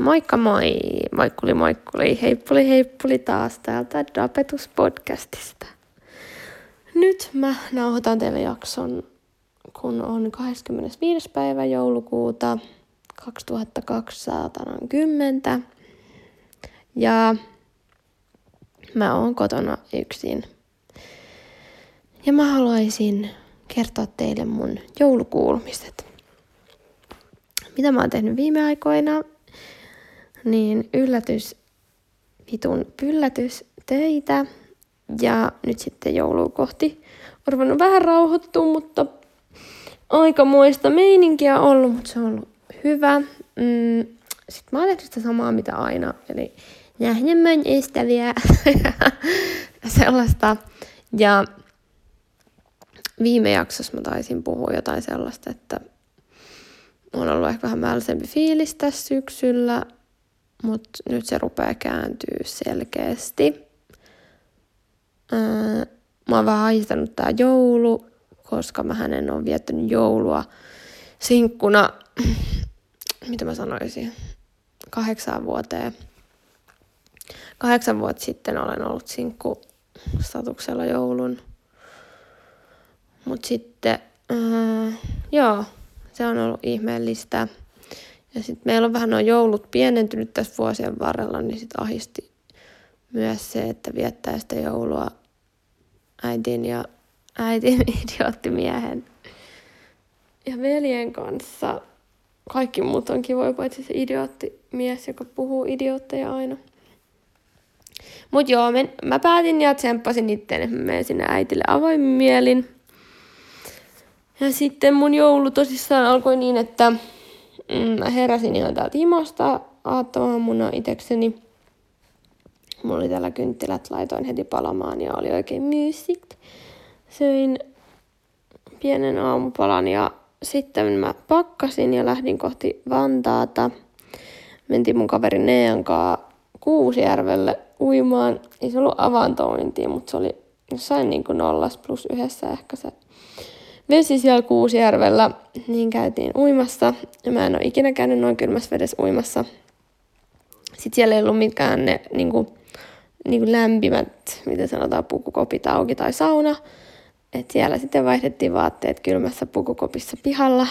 Moikka moi! Moikkuli moikkuli, heippuli heippuli taas täältä Dapetus podcastista. Nyt mä nauhoitan teille jakson, kun on 25. päivä joulukuuta 2210. Ja mä oon kotona yksin. Ja mä haluaisin kertoa teille mun joulukuulumiset. Mitä mä oon tehnyt viime aikoina, niin yllätys, vitun pyllätys töitä. Ja nyt sitten joulua kohti on vähän rauhoittua, mutta aikamoista meininkiä ollut, mutta se on ollut hyvä. Mm, sitten mä oon sitä samaa mitä aina, eli nähdemmän ystäviä sellaista. Ja viime jaksossa mä taisin puhua jotain sellaista, että on ollut ehkä vähän mälsempi fiilis tässä syksyllä, mutta nyt se rupeaa kääntyä selkeästi. Öö, mä oon vähän haistanut tää joulu, koska mä en ole viettänyt joulua sinkkuna, mitä mä sanoisin, kahdeksan vuoteen. Kahdeksan vuotta sitten olen ollut sinkku statuksella joulun. Mutta sitten, öö, joo, se on ollut ihmeellistä. Ja sitten meillä on vähän nuo joulut pienentynyt tässä vuosien varrella, niin sitten ahisti myös se, että viettää sitä joulua äitin ja äitin idiottimiehen ja veljen kanssa. Kaikki muut on kivoja, paitsi se idioottimies, joka puhuu idiootteja aina. Mut joo, men, mä päätin ja tsemppasin itteen, että mä menen sinne äitille avoimin mielin. Ja sitten mun joulu tosissaan alkoi niin, että mä heräsin ihan täältä imasta aattoaamuna itekseni. Mulla oli täällä kynttilät, laitoin heti palamaan ja oli oikein music. Söin pienen aamupalan ja sitten mä pakkasin ja lähdin kohti Vantaata. Mentiin mun kaverin Nean kanssa Kuusijärvelle uimaan. Ei se ollut avantointia, mutta se oli jossain niin kuin nollas plus yhdessä ehkä se vesi siellä Kuusijärvellä, niin käytiin uimassa. Ja mä en ole ikinä käynyt noin kylmässä vedessä uimassa. Sitten siellä ei ollut mitkään ne niin kuin, niin kuin lämpimät, miten sanotaan, pukukopit auki tai sauna. Et siellä sitten vaihdettiin vaatteet kylmässä pukukopissa pihalla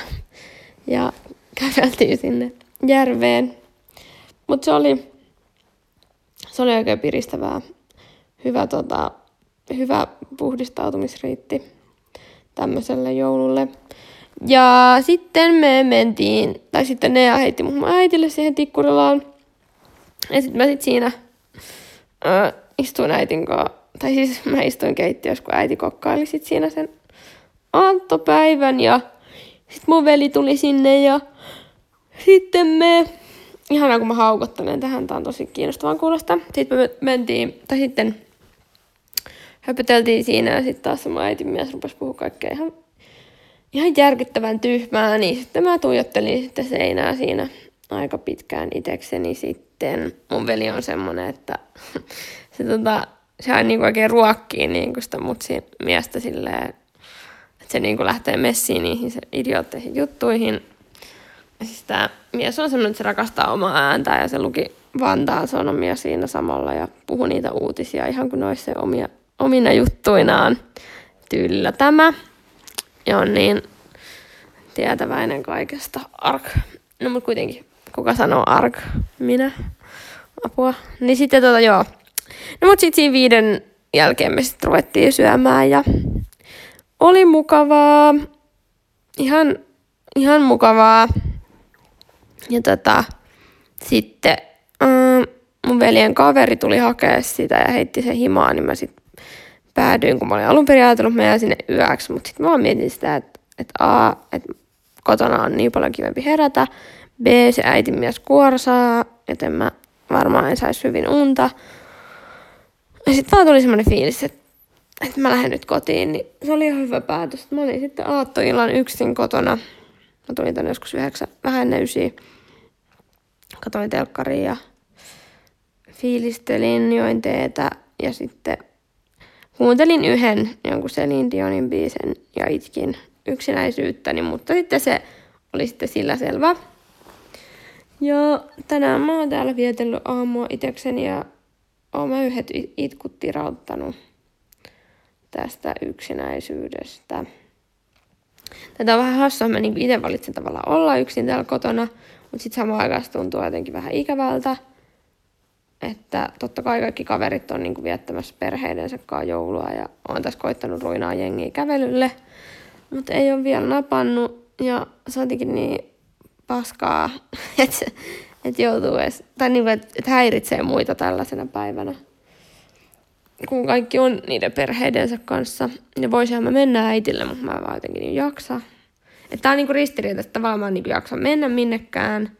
ja käveltiin sinne järveen. Mutta se oli, se oli oikein piristävää. Hyvä, tota, hyvä puhdistautumisriitti tämmöiselle joululle. Ja sitten me mentiin, tai sitten ne heitti mun äitille siihen tikkurilaan. Ja sitten mä sit siinä äh, istuin äitin kanssa, tai siis mä istuin keittiössä, kun äiti kokkaili sit siinä sen aattopäivän. Ja sitten mun veli tuli sinne ja sitten me, ihanaa kun mä haukottelen tähän, tää on tosi kiinnostavaa kuulosta. Sitten me mentiin, tai sitten höpöteltiin siinä ja sitten taas mun äitin mies rupesi puhua kaikkea ihan, ihan järkyttävän tyhmää, niin sitten mä tuijottelin sitten seinää siinä aika pitkään itekseni sitten. Mun veli on semmonen, että se, tota, se on niinku oikein ruokkii niinku sitä mutsi miestä silleen, että se niinku lähtee messiin niihin se idiootteihin juttuihin. Ja siis tää mies on semmoinen, että se rakastaa omaa ääntä ja se luki Vantaan sanomia siinä samalla ja puhui niitä uutisia ihan kuin noissa se omia omina juttuinaan tyylillä tämä. Ja on niin tietäväinen kaikesta ark. No mutta kuitenkin, kuka sanoo ark? Minä. Apua. Niin sitten tota joo. No mut sitten siinä viiden jälkeen me sitten ruvettiin syömään ja oli mukavaa. Ihan, ihan mukavaa. Ja tota, sitten mun veljen kaveri tuli hakea sitä ja heitti se himaan, niin mä sitten päädyin, kun mä olin alun perin ajatellut, että mä sinne yöksi, mutta sitten mä mietin sitä, että, että A, että kotona on niin paljon kivempi herätä, B, se äitin mies kuorsaa, joten mä varmaan en saisi hyvin unta. Ja sitten vaan tuli semmoinen fiilis, että, että mä lähden nyt kotiin, niin se oli ihan hyvä päätös. Mä olin sitten aattoillan yksin kotona. Mä tulin tänne joskus yhdeksän, vähän ennen ysiä. Katoin telkkariin ja fiilistelin, join teetä ja sitten kuuntelin yhden jonkun Celine Dionin biisen ja itkin yksinäisyyttäni, mutta sitten se oli sitten sillä selvä. Ja tänään mä oon täällä vietellyt aamua itekseni ja oon mä yhdet itkut tirauttanut tästä yksinäisyydestä. Tätä on vähän hassua, mä niin itse valitsen tavallaan olla yksin täällä kotona, mutta sitten samaan aikaan tuntuu jotenkin vähän ikävältä. Että totta kai kaikki kaverit on niin viettämässä perheidensä kanssa joulua ja on tässä koittanut ruinaa jengiä kävelylle, mutta ei ole vielä napannut ja se on niin paskaa, että et joutuu edes, tai niin kuin, että et häiritsee muita tällaisena päivänä. Kun kaikki on niiden perheidensä kanssa. Ja voisihan mä mennä äitille, mutta mä vaan jotenkin niin jaksa. Että tää on niinku ristiriitaista, tavallaan mä en niinku jaksa mennä minnekään.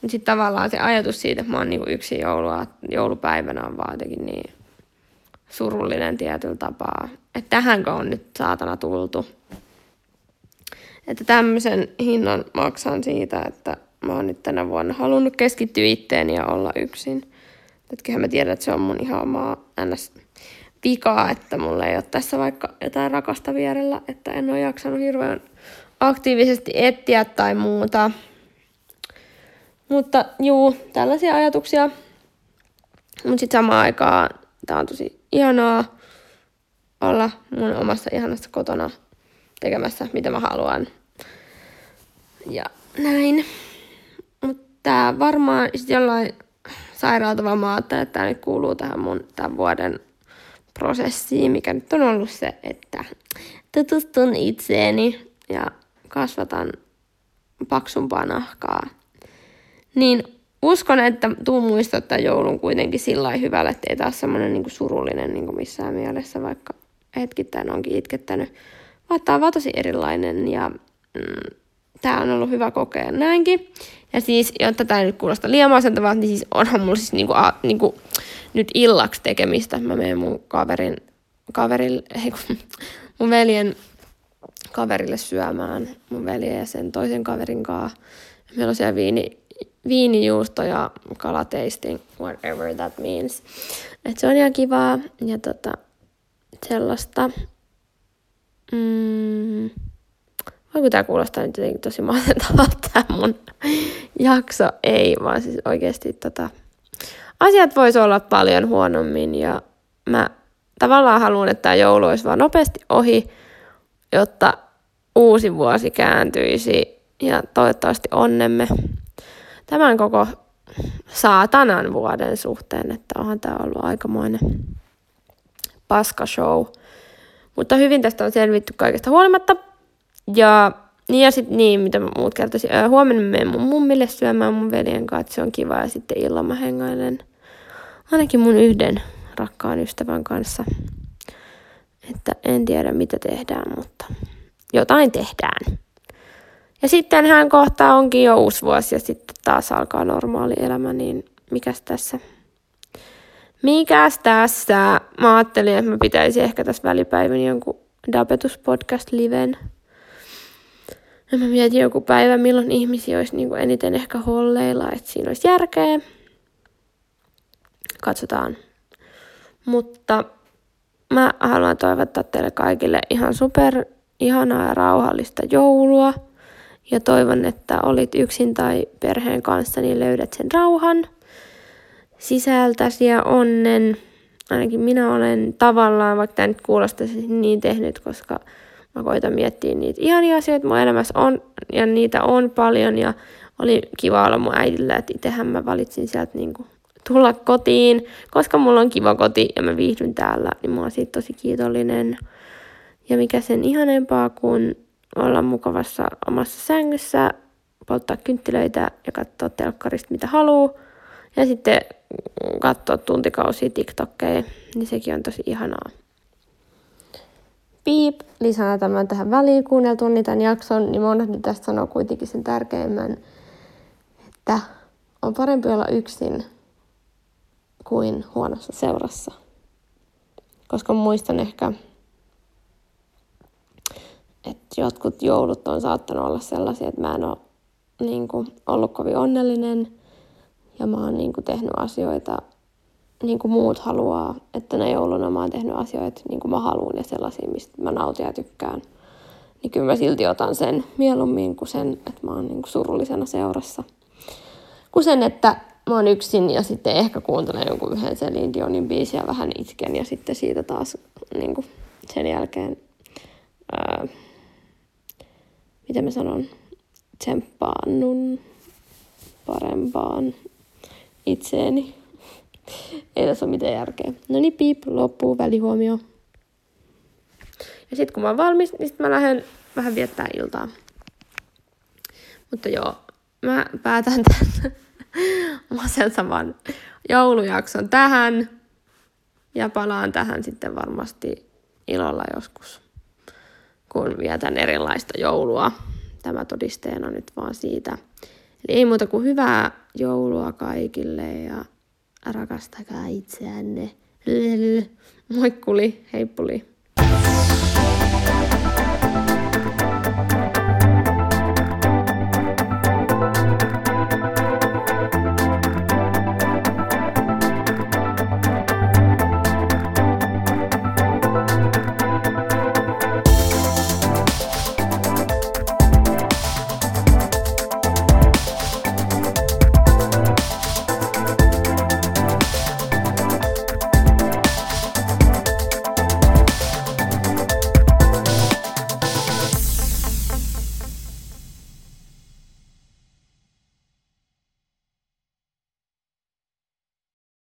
Mutta sitten tavallaan se ajatus siitä, että mä oon niinku yksi joulua, joulupäivänä on vaan jotenkin niin surullinen tietyllä tapaa. Että tähänkö on nyt saatana tultu. Että tämmöisen hinnan maksan siitä, että mä oon nyt tänä vuonna halunnut keskittyä itteeni ja olla yksin. Nytkinhän mä tiedän, että se on mun ihan omaa ns. vikaa, että mulla ei ole tässä vaikka jotain rakasta vierellä, että en ole jaksanut hirveän aktiivisesti etsiä tai muuta. Mutta juu, tällaisia ajatuksia. Mutta sitten samaan aikaan tää on tosi ihanaa olla mun omassa ihanassa kotona tekemässä, mitä mä haluan. Ja näin. Mutta varmaan jollain sairaalta mä että tämä nyt kuuluu tähän mun tämän vuoden prosessiin, mikä nyt on ollut se, että tutustun itseeni ja kasvatan paksumpaa nahkaa. Niin uskon, että tuu muistuttaa joulun kuitenkin sillä hyvällä, että ei taas semmoinen niin surullinen niin missään mielessä, vaikka hetkittäin onkin itkettänyt. Vaan tämä on vaan tosi erilainen ja mm, tämä on ollut hyvä kokea näinkin. Ja siis, jotta tämä nyt kuulostaa liian masentavaa, niin siis onhan mulla siis niinku, a, niinku, nyt illaksi tekemistä. Mä menen mun kaverin, kaverille, ei kun, mun veljen kaverille syömään, mun veljen ja sen toisen kaverin kanssa. Meillä on siellä viini, viinijuusto ja kalateisting, whatever that means. Et se on ihan kivaa ja tota, sellaista. Mm, Voiko tämä kuulostaa nyt jotenkin tosi masentavalta tämä mun jakso? Ei, vaan siis oikeasti tota, asiat voisi olla paljon huonommin ja mä tavallaan haluan, että tämä joulu olisi vaan nopeasti ohi, jotta uusi vuosi kääntyisi ja toivottavasti onnemme tämän koko saatanan vuoden suhteen, että onhan tämä ollut aikamoinen paskashow. Mutta hyvin tästä on selvitty kaikesta huolimatta. Ja, niin ja sitten niin, mitä mä muut kertoisin. Öö, huomenna menen mun mummille syömään mun veljen kanssa, se on kiva. Ja sitten illalla mä hengailen ainakin mun yhden rakkaan ystävän kanssa. Että en tiedä mitä tehdään, mutta jotain tehdään. Ja sitten hän kohtaa onkin jo uusi vuosi ja sitten taas alkaa normaali elämä, niin mikäs tässä? Mikäs tässä? Mä ajattelin, että mä pitäisin ehkä tässä välipäivän jonkun Dapetus podcast liven ja mä mietin joku päivä, milloin ihmisiä olisi niin kuin eniten ehkä holleilla, että siinä olisi järkeä. Katsotaan. Mutta mä haluan toivottaa teille kaikille ihan super ihanaa ja rauhallista joulua. Ja toivon, että olit yksin tai perheen kanssa, niin löydät sen rauhan sisältäsi ja onnen. Ainakin minä olen tavallaan, vaikka tämä nyt kuulostaisi niin tehnyt, koska Mä koitan miettiä niitä ihania asioita mun elämässä on, ja niitä on paljon, ja oli kiva olla mun äidillä, että itsehän mä valitsin sieltä niin kuin tulla kotiin, koska mulla on kiva koti ja mä viihdyn täällä, niin mä oon siitä tosi kiitollinen. Ja mikä sen ihanempaa kuin olla mukavassa omassa sängyssä, polttaa kynttilöitä ja katsoa telkkarista mitä haluaa. Ja sitten katsoa tuntikausia TikTokkeja, niin sekin on tosi ihanaa piip, lisää tämän tähän väliin kuunneltuun niin tämän jakson, niin mä unohdin tästä sanoa kuitenkin sen tärkeimmän, että on parempi olla yksin kuin huonossa seurassa. Koska muistan ehkä, että jotkut joulut on saattanut olla sellaisia, että mä en ole niin kuin, ollut kovin onnellinen ja mä oon niin kuin, tehnyt asioita niin kuin muut haluaa, että ne jouluna mä oon tehnyt asioita niin kuin mä haluan ja sellaisia, mistä mä nautin ja tykkään. Niin kyllä mä silti otan sen mieluummin kuin sen, että mä oon niin kuin surullisena seurassa. kuin sen, että mä oon yksin ja sitten ehkä kuuntelen jonkun yhden Celine Dionin biisin ja vähän itken ja sitten siitä taas niin kuin sen jälkeen, ää, miten mä sanon, tsemppaannun parempaan itseeni. Ei tässä ole mitään järkeä. No niin, piip, loppuu välihuomio. Ja sitten kun mä oon valmis, niin sitten mä lähden vähän viettää iltaa. Mutta joo, mä päätän tämän masensavan joulujakson tähän. Ja palaan tähän sitten varmasti ilolla joskus, kun vietän erilaista joulua. Tämä todisteena nyt vaan siitä. Eli ei muuta kuin hyvää joulua kaikille ja rakastakaa itseänne. Moikkuli, heippuli.